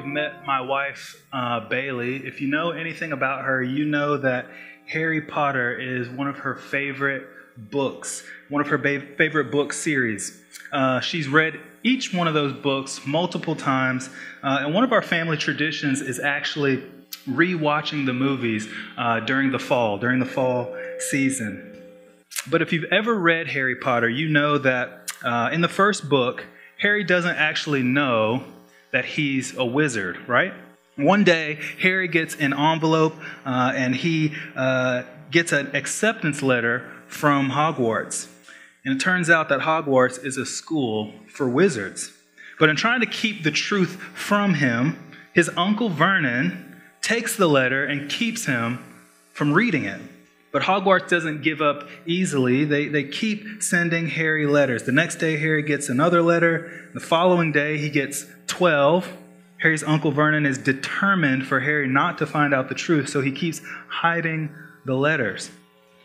have met my wife, uh, Bailey, if you know anything about her, you know that Harry Potter is one of her favorite books, one of her ba- favorite book series. Uh, she's read each one of those books multiple times, uh, and one of our family traditions is actually rewatching the movies uh, during the fall, during the fall season. But if you've ever read Harry Potter, you know that uh, in the first book, Harry doesn't actually know that he's a wizard, right? One day, Harry gets an envelope uh, and he uh, gets an acceptance letter from Hogwarts. And it turns out that Hogwarts is a school for wizards. But in trying to keep the truth from him, his uncle Vernon takes the letter and keeps him from reading it. But Hogwarts doesn't give up easily. They, they keep sending Harry letters. The next day, Harry gets another letter. The following day, he gets 12. Harry's uncle Vernon is determined for Harry not to find out the truth, so he keeps hiding the letters.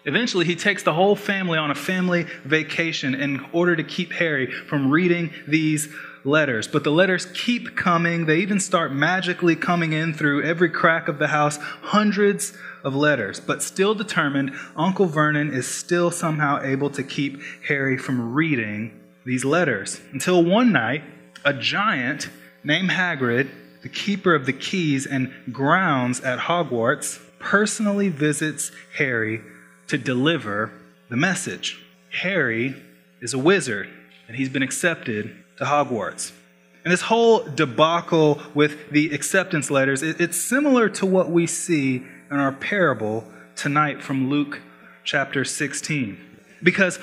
Eventually, he takes the whole family on a family vacation in order to keep Harry from reading these letters. But the letters keep coming. They even start magically coming in through every crack of the house, hundreds of letters. But still determined, Uncle Vernon is still somehow able to keep Harry from reading these letters. Until one night, a giant named Hagrid, the keeper of the keys and grounds at Hogwarts, personally visits Harry to deliver the message. Harry is a wizard, and he's been accepted to Hogwarts. And this whole debacle with the acceptance letters, it's similar to what we see in our parable tonight from Luke chapter 16. Because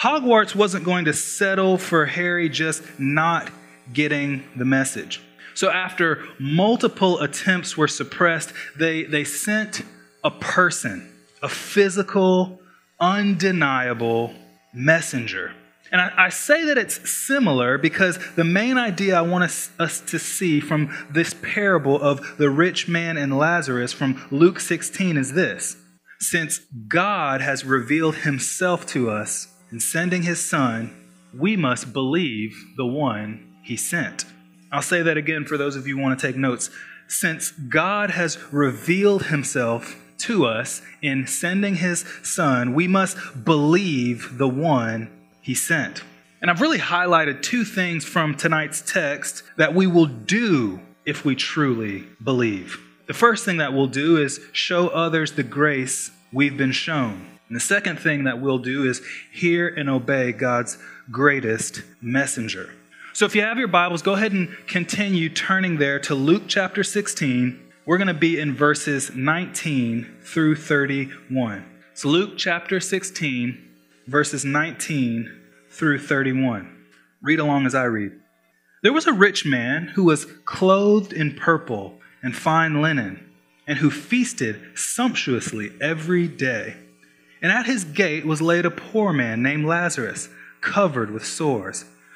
Hogwarts wasn't going to settle for Harry just not getting the message. So, after multiple attempts were suppressed, they, they sent a person a physical, undeniable messenger. And I, I, say that it's similar because the main idea I want us, us, to see from this parable of the rich man and Lazarus from Luke 16 is this. Since God has revealed himself to us in sending his son, we must believe the one he sent. I'll say that again for those of you who want to take notes. Since God has revealed himself to us in sending his son, we must believe the one he sent. And I've really highlighted two things from tonight's text that we will do if we truly believe. The first thing that we'll do is show others the grace we've been shown. And the second thing that we'll do is hear and obey God's greatest messenger. So if you have your Bibles, go ahead and continue turning there to Luke chapter 16 we're going to be in verses 19 through 31. So, Luke chapter 16, verses 19 through 31. Read along as I read. There was a rich man who was clothed in purple and fine linen, and who feasted sumptuously every day. And at his gate was laid a poor man named Lazarus, covered with sores,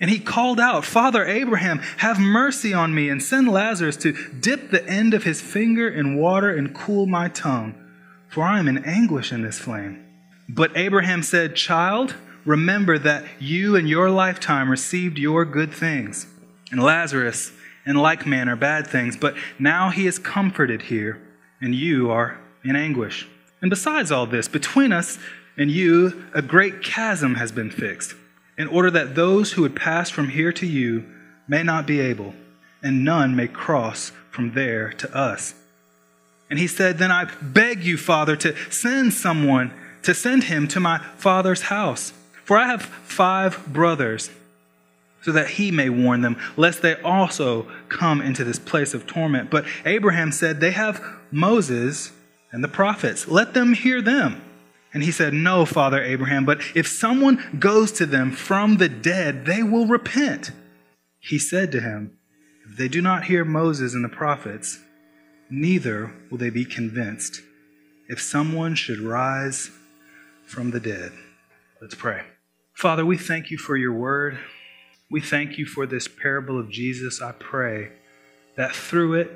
And he called out, Father Abraham, have mercy on me and send Lazarus to dip the end of his finger in water and cool my tongue, for I am in anguish in this flame. But Abraham said, Child, remember that you in your lifetime received your good things, and Lazarus in like manner bad things, but now he is comforted here, and you are in anguish. And besides all this, between us and you, a great chasm has been fixed, in order that those who would pass from here to you may not be able, and none may cross from there to us. And he said, Then I beg you, Father, to send someone to send him to my father's house. For I have five brothers, so that he may warn them, lest they also come into this place of torment. But Abraham said, They have Moses and the prophets. Let them hear them. And he said, No, Father Abraham, but if someone goes to them from the dead, they will repent. He said to him, If they do not hear Moses and the prophets, neither will they be convinced. If someone should rise from the dead. Let's pray. Father, we thank you for your word. We thank you for this parable of Jesus. I pray that through it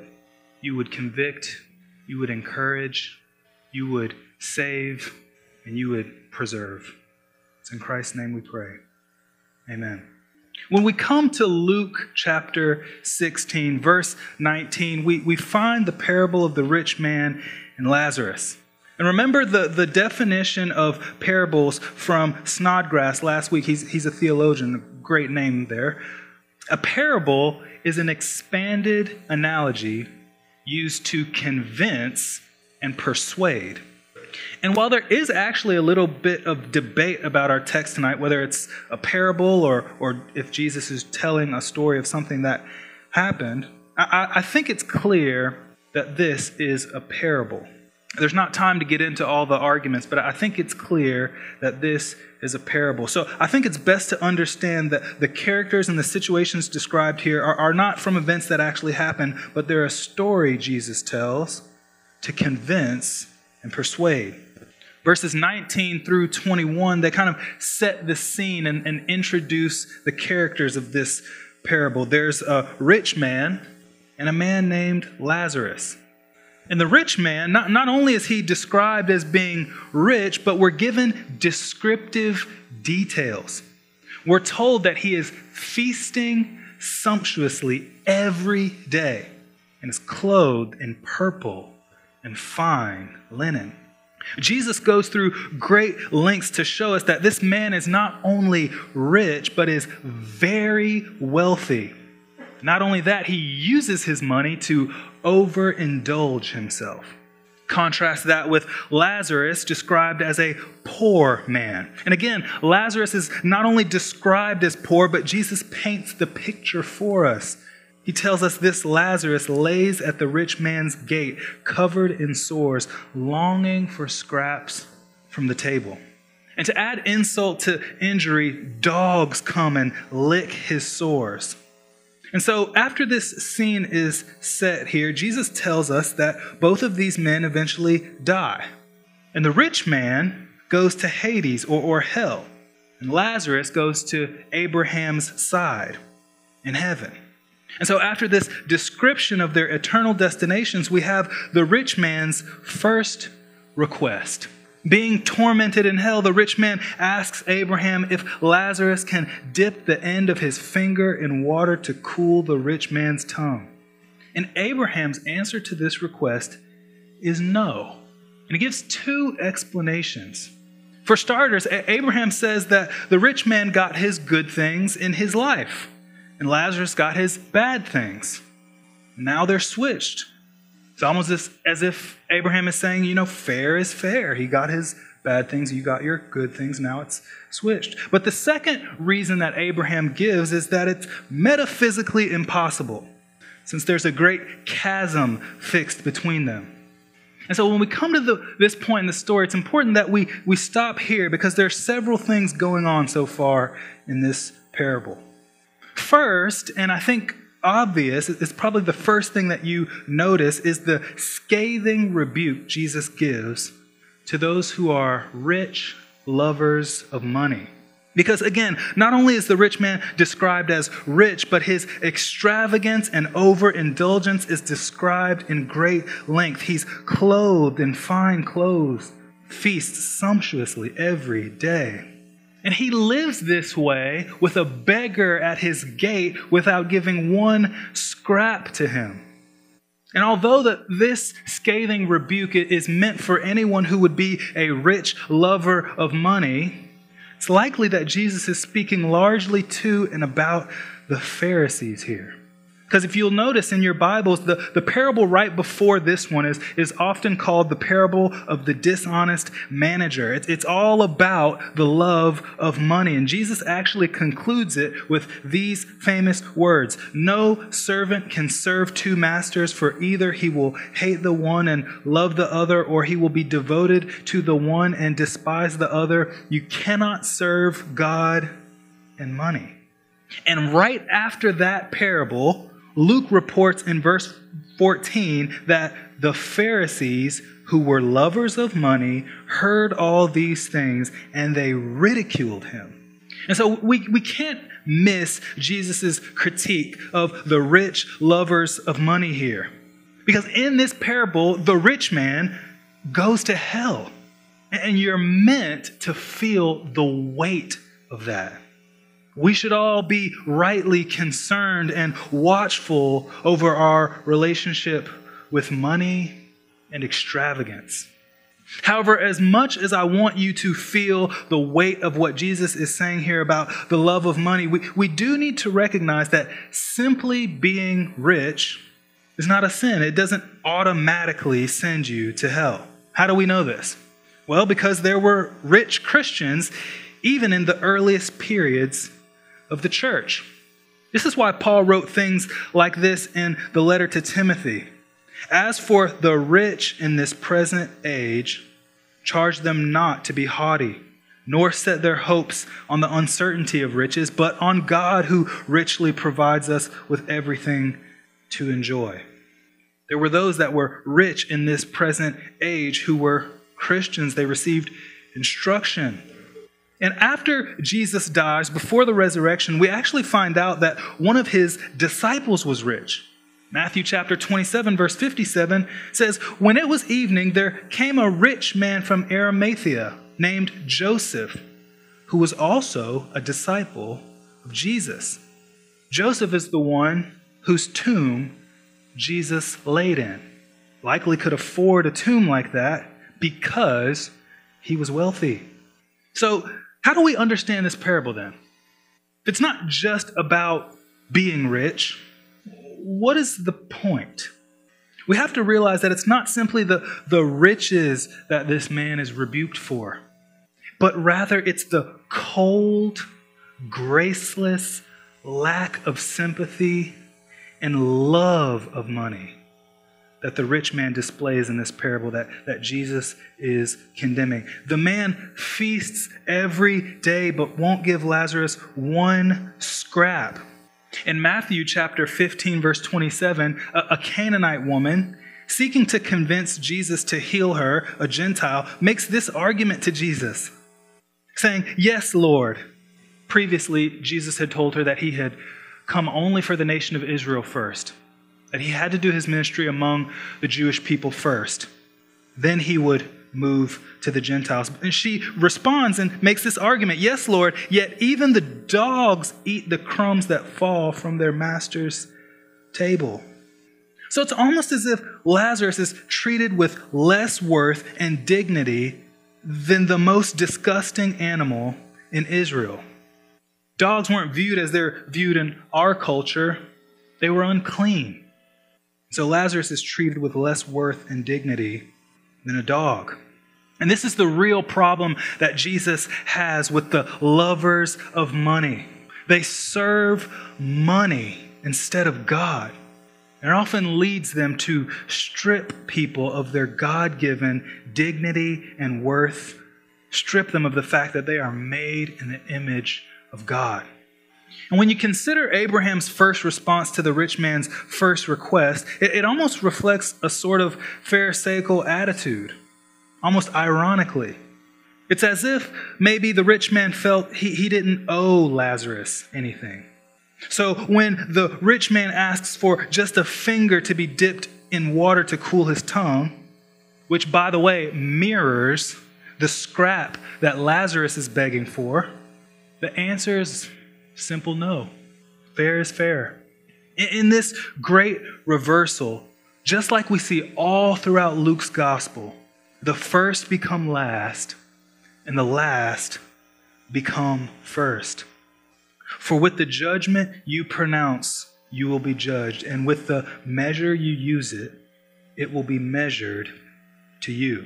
you would convict, you would encourage, you would save, and you would preserve. It's in Christ's name we pray. Amen. When we come to Luke chapter 16, verse 19, we, we find the parable of the rich man and Lazarus. And remember the, the definition of parables from Snodgrass last week. He's, he's a theologian, a great name there. A parable is an expanded analogy used to convince and persuade. And while there is actually a little bit of debate about our text tonight, whether it's a parable or, or if Jesus is telling a story of something that happened, I, I think it's clear that this is a parable. There's not time to get into all the arguments, but I think it's clear that this is a parable. So I think it's best to understand that the characters and the situations described here are, are not from events that actually happened, but they're a story Jesus tells to convince and persuade. Verses 19 through 21, they kind of set the scene and, and introduce the characters of this parable. There's a rich man and a man named Lazarus. And the rich man, not, not only is he described as being rich, but we're given descriptive details. We're told that he is feasting sumptuously every day and is clothed in purple and fine linen. Jesus goes through great lengths to show us that this man is not only rich, but is very wealthy. Not only that, he uses his money to overindulge himself. Contrast that with Lazarus, described as a poor man. And again, Lazarus is not only described as poor, but Jesus paints the picture for us. He tells us this Lazarus lays at the rich man's gate, covered in sores, longing for scraps from the table. And to add insult to injury, dogs come and lick his sores. And so, after this scene is set here, Jesus tells us that both of these men eventually die. And the rich man goes to Hades or, or hell, and Lazarus goes to Abraham's side in heaven. And so, after this description of their eternal destinations, we have the rich man's first request. Being tormented in hell, the rich man asks Abraham if Lazarus can dip the end of his finger in water to cool the rich man's tongue. And Abraham's answer to this request is no. And he gives two explanations. For starters, Abraham says that the rich man got his good things in his life, and Lazarus got his bad things. Now they're switched. It's almost as, if Abraham is saying, you know, fair is fair. He got his bad things, you got your good things, now it's switched. But the second reason that Abraham gives is that it's metaphysically impossible, since there's a great chasm fixed between them. And so when we come to the, this point in the story, it's important that we, we stop here because there are several things going on so far in this parable. First, and I think obvious, it's probably the first thing that you notice, is the scathing rebuke Jesus gives to those who are rich lovers of money. Because again, not only is the rich man described as rich, but his extravagance and overindulgence is described in great length. He's clothed in fine clothes, feasts sumptuously every day. And he lives this way with a beggar at his gate without giving one scrap to him. And although that this scathing rebuke is meant for anyone who would be a rich lover of money, it's likely that Jesus is speaking largely to and about the Pharisees here. Because if you'll notice in your Bibles, the, the parable right before this one is, is often called the parable of the dishonest manager. It's, it's all about the love of money. And Jesus actually concludes it with these famous words No servant can serve two masters, for either he will hate the one and love the other, or he will be devoted to the one and despise the other. You cannot serve God and money. And right after that parable, Luke reports in verse 14 that the Pharisees who were lovers of money heard all these things and they ridiculed him. And so we, we can't miss Jesus' critique of the rich lovers of money here. Because in this parable, the rich man goes to hell. And you're meant to feel the weight of that. We should all be rightly concerned and watchful over our relationship with money and extravagance. However, as much as I want you to feel the weight of what Jesus is saying here about the love of money, we, we do need to recognize that simply being rich is not a sin. It doesn't automatically send you to hell. How do we know this? Well, because there were rich Christians even in the earliest periods of the church. This is why Paul wrote things like this in the letter to Timothy. As for the rich in this present age, charge them not to be haughty, nor set their hopes on the uncertainty of riches, but on God who richly provides us with everything to enjoy. There were those that were rich in this present age who were Christians. They received instruction and after Jesus dies, before the resurrection, we actually find out that one of his disciples was rich. Matthew chapter 27, verse 57 says, When it was evening, there came a rich man from Arimathea named Joseph, who was also a disciple of Jesus. Joseph is the one whose tomb Jesus laid in. Likely could afford a tomb like that because he was wealthy. So how do we understand this parable then? It's not just about being rich, what is the point? We have to realize that it's not simply the, the riches that this man is rebuked for, but rather it's the cold, graceless lack of sympathy and love of money that the rich man displays in this parable that, that Jesus is condemning. The man feasts every day but won't give Lazarus one scrap. In Matthew chapter 15, verse 27, a, a Canaanite woman seeking to convince Jesus to heal her, a Gentile, makes this argument to Jesus, saying, Yes, Lord. Previously, Jesus had told her that he had come only for the nation of Israel first that he had to do his ministry among the Jewish people first. Then he would move to the Gentiles. And she responds and makes this argument Yes, Lord, yet even the dogs eat the crumbs that fall from their master's table. So it's almost as if Lazarus is treated with less worth and dignity than the most disgusting animal in Israel. Dogs weren't viewed as they're viewed in our culture, they were unclean. So Lazarus is treated with less worth and dignity than a dog. And this is the real problem that Jesus has with the lovers of money. They serve money instead of God. And it often leads them to strip people of their God given dignity and worth, strip them of the fact that they are made in the image of God. And when you consider Abraham's first response to the rich man's first request, it, it almost reflects a sort of Pharisaical attitude, almost ironically. It's as if maybe the rich man felt he, he didn't owe Lazarus anything. So when the rich man asks for just a finger to be dipped in water to cool his tongue, which, by the way, mirrors the scrap that Lazarus is begging for, the answer is Simple no. Fair is fair. In this great reversal, just like we see all throughout Luke's gospel, the first become last, and the last become first. For with the judgment you pronounce, you will be judged, and with the measure you use it, it will be measured to you.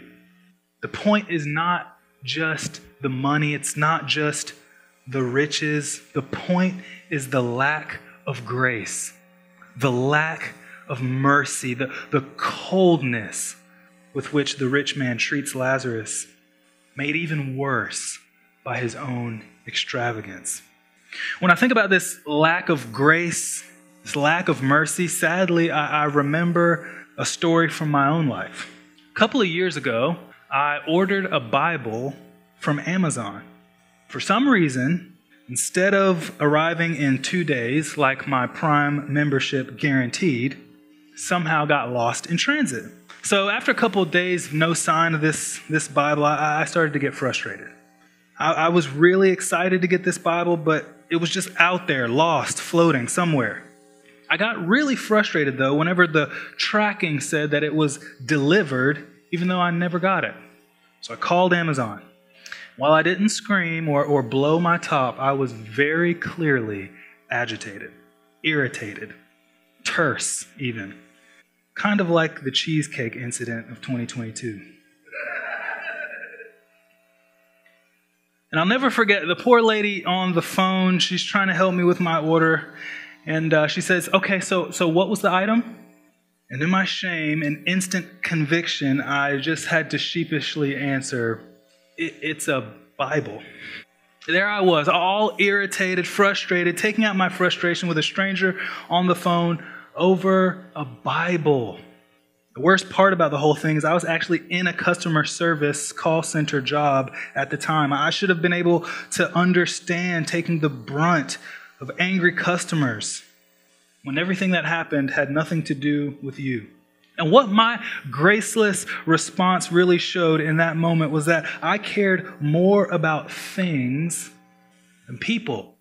The point is not just the money, it's not just the riches. The point is the lack of grace, the lack of mercy, the, the coldness with which the rich man treats Lazarus, made even worse by his own extravagance. When I think about this lack of grace, this lack of mercy, sadly, I, I remember a story from my own life A couple of years ago, I ordered a Bible from Amazon. For some reason, instead of arriving in two days like my Prime membership guaranteed, somehow got lost in transit. So after a couple of days, no sign of this, this Bible, I, I started to get frustrated. I, I was really excited to get this Bible, but it was just out there, lost, floating somewhere. I got really frustrated though whenever the tracking said that it was delivered, even though I never got it. So I called Amazon. While I didn't scream or, or blow my top, I was very clearly agitated, irritated, terse, even. Kind of like the cheesecake incident of 2022. And I'll never forget the poor lady on the phone. She's trying to help me with my order. And uh, she says, Okay, so, so what was the item? And in my shame and instant conviction, I just had to sheepishly answer, it, It's a Bible. There I was, all irritated, frustrated, taking out my frustration with a stranger on the phone over a Bible. The worst part about the whole thing is I was actually in a customer service call center job at the time. I should have been able to understand taking the brunt of angry customers when everything that happened had nothing to do with you. And what my graceless response really showed in that moment was that I cared more about things than people.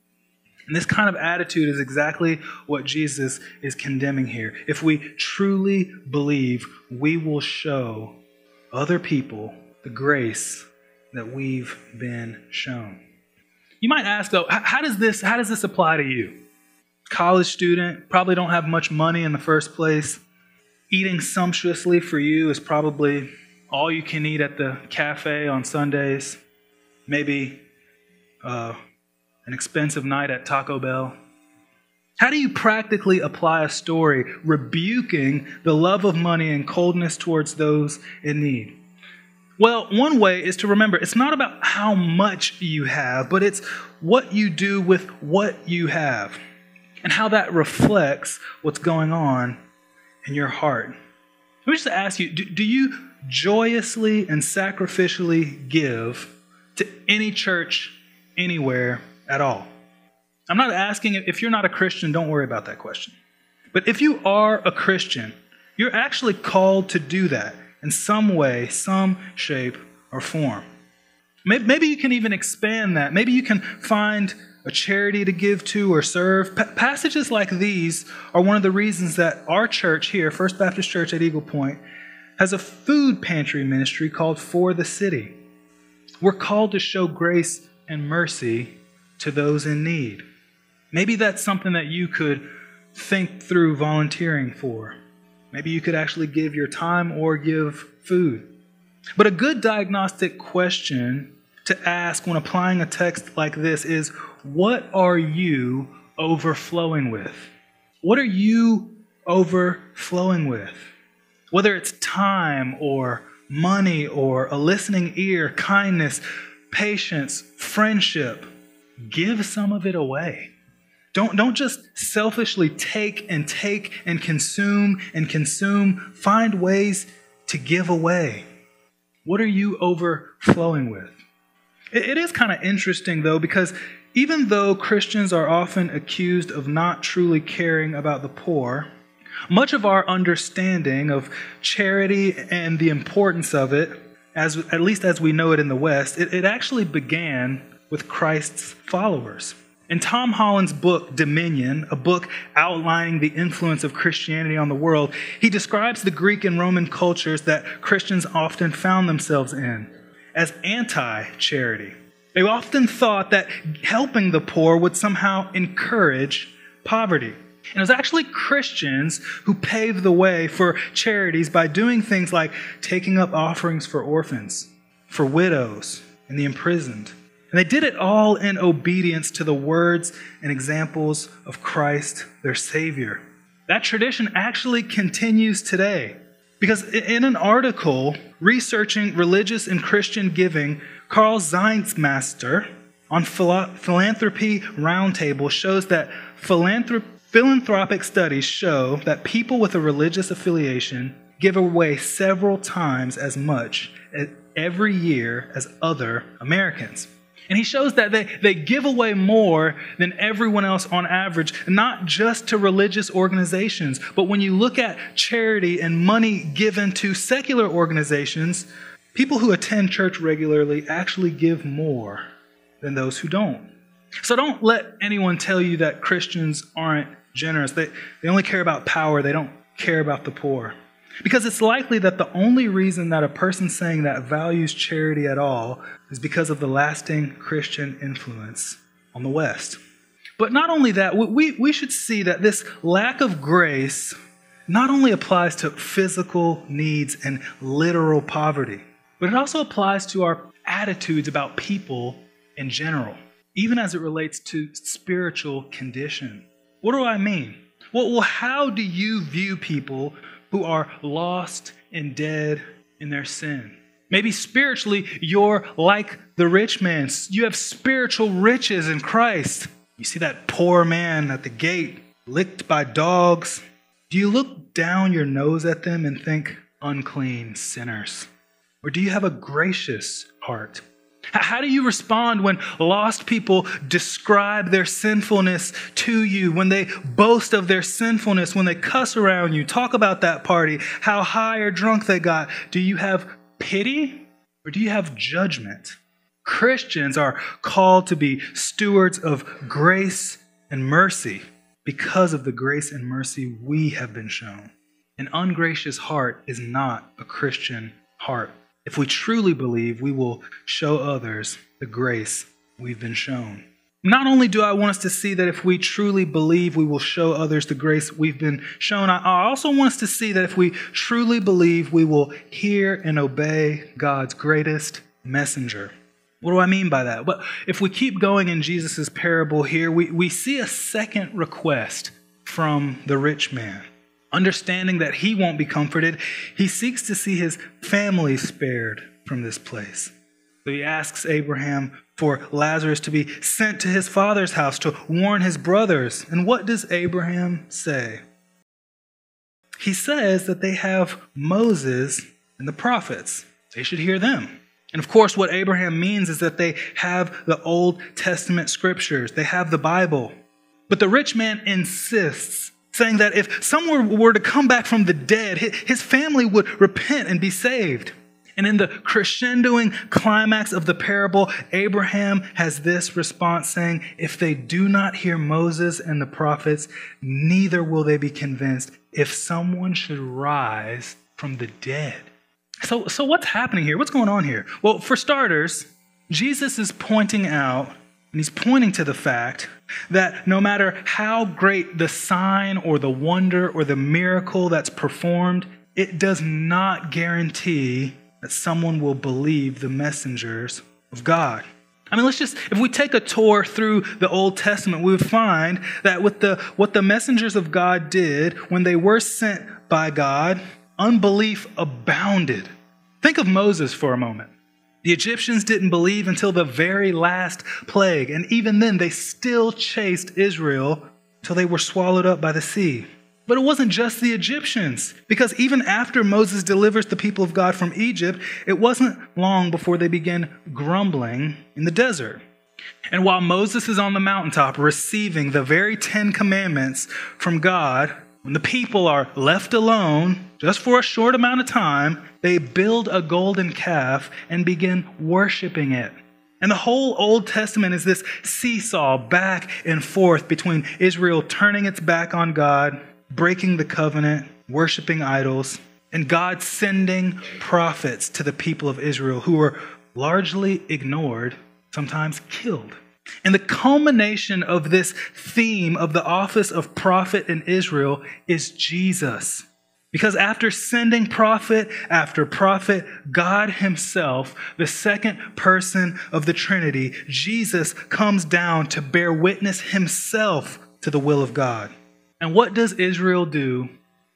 And this kind of attitude is exactly what Jesus is condemning here. If we truly believe, we will show other people the grace that we've been shown. You might ask though, how does this how does this apply to you? College student, probably don't have much money in the first place. Eating sumptuously for you is probably all you can eat at the cafe on Sundays. Maybe uh, an expensive night at Taco Bell? How do you practically apply a story rebuking the love of money and coldness towards those in need? Well, one way is to remember it's not about how much you have, but it's what you do with what you have and how that reflects what's going on in your heart. Let me just ask you do, do you joyously and sacrificially give to any church anywhere at all. I'm not asking if you're not a Christian, don't worry about that question. But if you are a Christian, you're actually called to do that in some way, some shape, or form. Maybe you can even expand that. Maybe you can find a charity to give to or serve. Pa- passages like these are one of the reasons that our church here, First Baptist Church at Eagle Point, has a food pantry ministry called For the City. We're called to show grace and mercy to those in need. Maybe that's something that you could think through volunteering for. Maybe you could actually give your time or give food. But a good diagnostic question to ask when applying a text like this is what are you overflowing with? What are you overflowing with? Whether it's time or money or a listening ear, kindness, patience, friendship, give some of it away. Don't, don't just selfishly take and take and consume and consume. Find ways to give away. What are you overflowing with? It, it is kind of interesting, though, because even though Christians are often accused of not truly caring about the poor, much of our understanding of charity and the importance of it, as, at least as we know it in the West, it, it actually began with Christ's followers. In Tom Holland's book, Dominion, a book outlining the influence of Christianity on the world, he describes the Greek and Roman cultures that Christians often found themselves in as anti charity. They often thought that helping the poor would somehow encourage poverty. And it was actually Christians who paved the way for charities by doing things like taking up offerings for orphans, for widows, and the imprisoned and they did it all in obedience to the words and examples of Christ, their Savior. That tradition actually continues today. Because in an article researching religious and Christian giving, Karl Zinsmeister on Philanthropy Roundtable shows that philanthropic studies show that people with a religious affiliation give away several times as much every year as other Americans. And he shows that they, they give away more than everyone else on average, not just to religious organizations, but when you look at charity and money given to secular organizations, people who attend church regularly actually give more than those who don't. So don't let anyone tell you that Christians aren't generous. They, they only care about power, they don't care about the poor. Because it's likely that the only reason that a person saying that values charity at all is because of the lasting Christian influence on the West. But not only that, we, we should see that this lack of grace not only applies to physical needs and literal poverty, but it also applies to our attitudes about people in general, even as it relates to spiritual condition. What do I mean? Well, how do you view people who are lost and dead in their sin. Maybe spiritually, you're like the rich man. You have spiritual riches in Christ. You see that poor man at the gate, licked by dogs. Do you look down your nose at them and think, unclean sinners? Or do you have a gracious heart? How do you respond when lost people describe their sinfulness to you, when they boast of their sinfulness, when they cuss around you, talk about that party, how high or drunk they got? Do you have pity or do you have judgment? Christians are called to be stewards of grace and mercy because of the grace and mercy we have been shown. An ungracious heart is not a Christian heart. If we truly believe, we will show others the grace we've been shown. Not only do I want us to see that if we truly believe, we will show others the grace we've been shown, I also want us to see that if we truly believe, we will hear and obey God's greatest messenger. What do I mean by that? Well, if we keep going in Jesus' parable here, we, we see a second request from the rich man. Understanding that he won't be comforted, he seeks to see his family spared from this place. So he asks Abraham for Lazarus to be sent to his father's house to warn his brothers. And what does Abraham say? He says that they have Moses and the prophets. They should hear them. And of course, what Abraham means is that they have the Old Testament scriptures, they have the Bible. But the rich man insists saying that if someone were to come back from the dead, his family would repent and be saved. And in the crescendoing climax of the parable, Abraham has this response saying, If they do not hear Moses and the prophets, neither will they be convinced if someone should rise from the dead. So, so what's happening here? What's going on here? Well, for starters, Jesus is pointing out and he's pointing to the fact that no matter how great the sign or the wonder or the miracle that's performed, it does not guarantee that someone will believe the messengers of God. I mean, let's just, if we take a tour through the Old Testament, we would find that with the, what the messengers of God did when they were sent by God, unbelief abounded. Think of Moses for a moment. The Egyptians didn't believe until the very last plague, and even then they still chased Israel till they were swallowed up by the sea. But it wasn't just the Egyptians, because even after Moses delivers the people of God from Egypt, it wasn't long before they began grumbling in the desert. And while Moses is on the mountaintop receiving the very Ten Commandments from God, when the people are left alone, just for a short amount of time, they build a golden calf and begin worshiping it. And the whole Old Testament is this seesaw back and forth between Israel turning its back on God, breaking the covenant, worshiping idols, and God sending prophets to the people of Israel who were largely ignored, sometimes killed. And the culmination of this theme of the office of prophet in Israel is Jesus. Because after sending prophet after prophet, God Himself, the second person of the Trinity, Jesus comes down to bear witness Himself to the will of God. And what does Israel do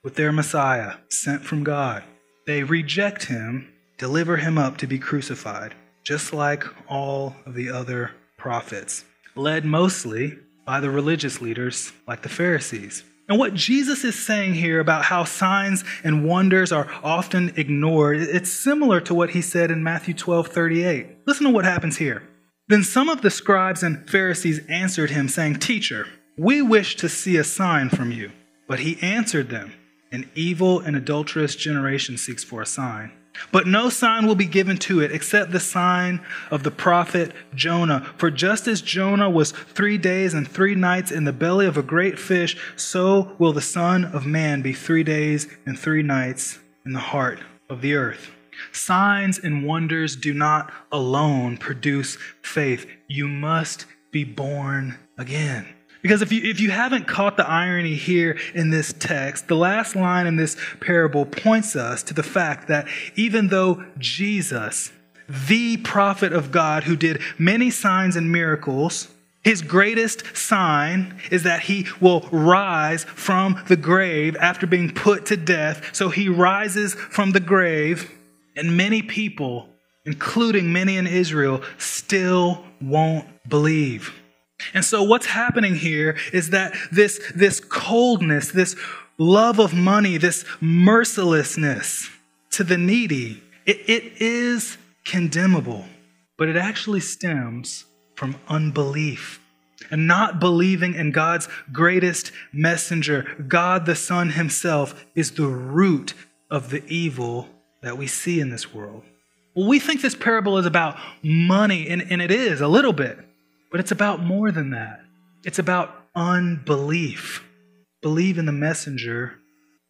with their Messiah sent from God? They reject Him, deliver Him up to be crucified, just like all of the other prophets, led mostly by the religious leaders like the Pharisees. And what Jesus is saying here about how signs and wonders are often ignored, it's similar to what he said in Matthew 12 38. Listen to what happens here. Then some of the scribes and Pharisees answered him, saying, Teacher, we wish to see a sign from you. But he answered them, An evil and adulterous generation seeks for a sign but no sign will be given to it except the sign of the prophet Jonah. For just as Jonah was three days and three nights in the belly of a great fish, so will the Son of Man be three days and three nights in the heart of the earth. Signs and wonders do not alone produce faith. You must be born again. Because if you, if you haven't caught the irony here in this text, the last line in this parable points us to the fact that even though Jesus, the prophet of God who did many signs and miracles, his greatest sign is that he will rise from the grave after being put to death. So he rises from the grave, and many people, including many in Israel, still won't believe. And so what's happening here is that this, this coldness, this love of money, this mercilessness to the needy, it, it is condemnable, but it actually stems from unbelief and not believing in God's greatest messenger, God the Son Himself, is the root of the evil that we see in this world. Well, we think this parable is about money, and, and it is a little bit. But it's about more than that. It's about unbelief. Believe in the messenger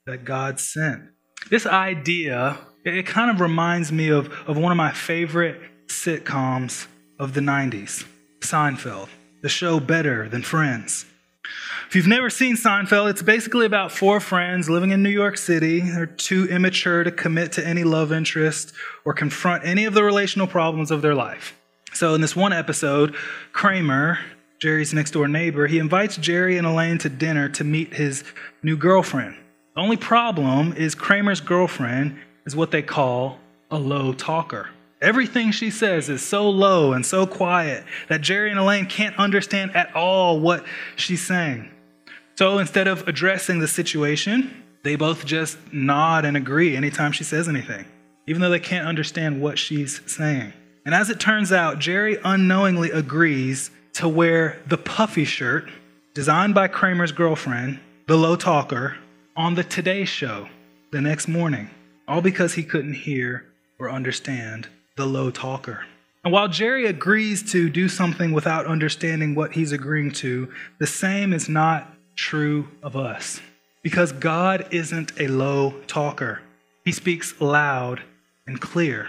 that God sent. This idea, it kind of reminds me of, of one of my favorite sitcoms of the 90s Seinfeld, the show Better Than Friends. If you've never seen Seinfeld, it's basically about four friends living in New York City. They're too immature to commit to any love interest or confront any of the relational problems of their life. So, in this one episode, Kramer, Jerry's next door neighbor, he invites Jerry and Elaine to dinner to meet his new girlfriend. The only problem is Kramer's girlfriend is what they call a low talker. Everything she says is so low and so quiet that Jerry and Elaine can't understand at all what she's saying. So instead of addressing the situation, they both just nod and agree anytime she says anything, even though they can't understand what she's saying. And as it turns out, Jerry unknowingly agrees to wear the puffy shirt designed by Kramer's girlfriend, the low talker, on the Today Show the next morning, all because he couldn't hear or understand the low talker. And while Jerry agrees to do something without understanding what he's agreeing to, the same is not true of us. Because God isn't a low talker, He speaks loud and clear.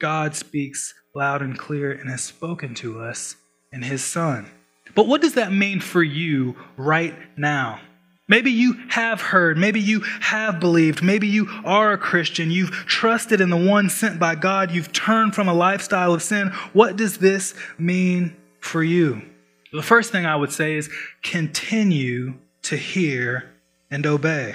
God speaks loud and clear and has spoken to us in his Son. But what does that mean for you right now? Maybe you have heard, maybe you have believed, maybe you are a Christian, you've trusted in the one sent by God, you've turned from a lifestyle of sin. What does this mean for you? The first thing I would say is continue to hear and obey.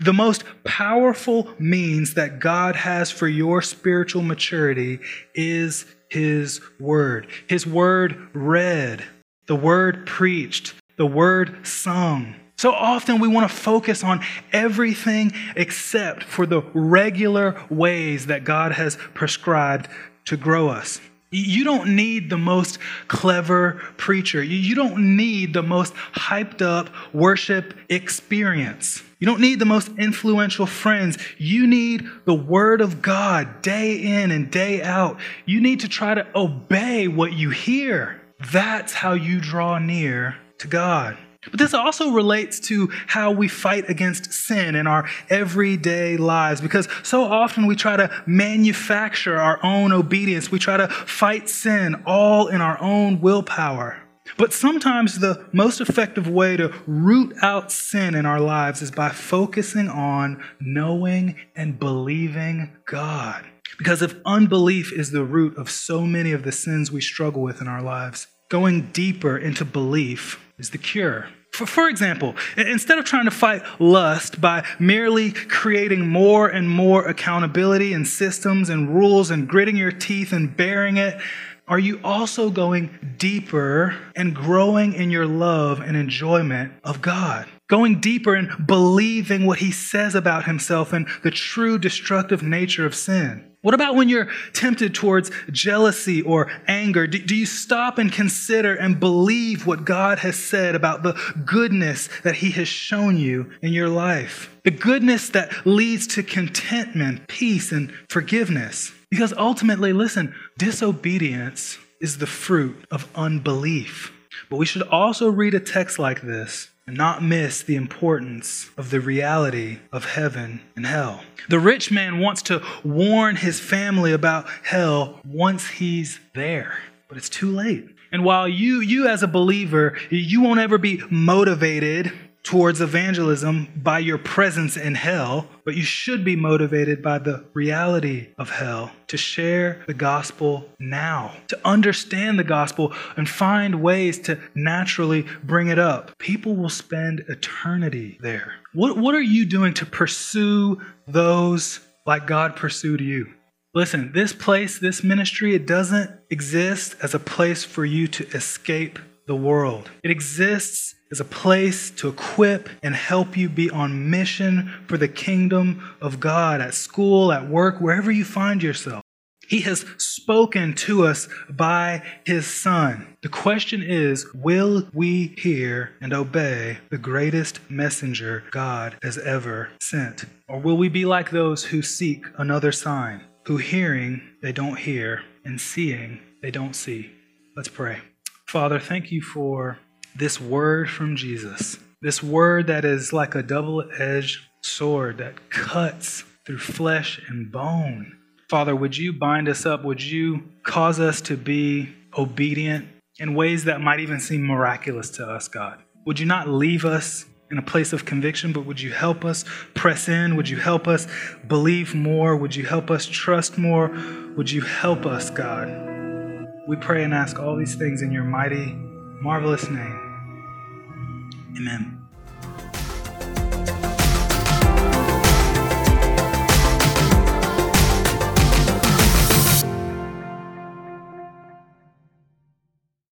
The most powerful means that God has for your spiritual maturity is His Word. His Word read, the Word preached, the Word sung. So often we want to focus on everything except for the regular ways that God has prescribed to grow us. You don't need the most clever preacher. You don't need the most hyped up worship experience. You don't need the most influential friends. You need the Word of God day in and day out. You need to try to obey what you hear. That's how you draw near to God. But this also relates to how we fight against sin in our everyday lives because so often we try to manufacture our own obedience. We try to fight sin all in our own willpower. But sometimes the most effective way to root out sin in our lives is by focusing on knowing and believing God. Because if unbelief is the root of so many of the sins we struggle with in our lives, going deeper into belief is the cure. For, for example, instead of trying to fight lust by merely creating more and more accountability and systems and rules and gritting your teeth and bearing it, are you also going deeper and growing in your love and enjoyment of God? Going deeper and believing what He says about Himself and the true destructive nature of sin? What about when you're tempted towards jealousy or anger? Do, do, you stop and consider and believe what God has said about the goodness that He has shown you in your life? The goodness that leads to contentment, peace, and forgiveness. Because ultimately, listen, disobedience is the fruit of unbelief. But we should also read a text like this and not miss the importance of the reality of heaven and hell. The rich man wants to warn his family about hell once he's there, but it's too late. And while you you as a believer, you won't ever be motivated towards evangelism by your presence in hell, but you should be motivated by the reality of hell to share the gospel now, to understand the gospel and find ways to naturally bring it up. People will spend eternity there. What, what are you doing to pursue those like God pursued you? Listen, this place, this ministry, it doesn't exist as a place for you to escape the world. It exists as a place to equip and help you be on mission for the kingdom of God at school, at work, wherever you find yourself. He has spoken to us by his son. The question is will we hear and obey the greatest messenger God has ever sent? Or will we be like those who seek another sign, who hearing they don't hear, and seeing they don't see? Let's pray. Father, thank you for this word from Jesus, this word that is like a double edged sword that cuts through flesh and bone. Father, would you bind us up? Would you cause us to be obedient in ways that might even seem miraculous to us, God? Would you not leave us in a place of conviction, but would you help us press in? Would you help us believe more? Would you help us trust more? Would you help us, God? We pray and ask all these things in your mighty, marvelous name. Amen.